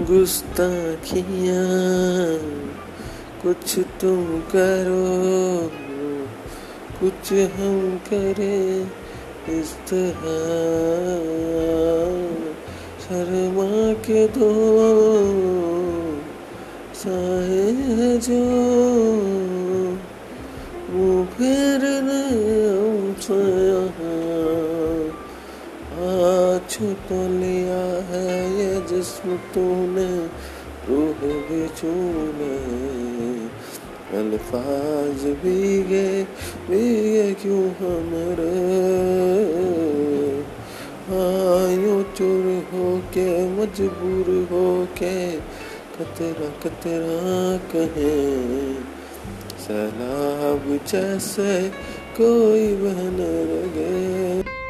गुस्ताखियाँ। कुछ तुम करो, कुछ हम करें इस तरह। शर्मा के दो साए जो मुँह फेरने आज तो लिया है ये जिस्म तूने रूह भी चूने अल्फाज भीगे भीगे क्यों हमरे? हाँ यूँ चुर हो के मजबूर हो के कतरा कतरा कहे। सैलाब जैसे कोई बहन लगे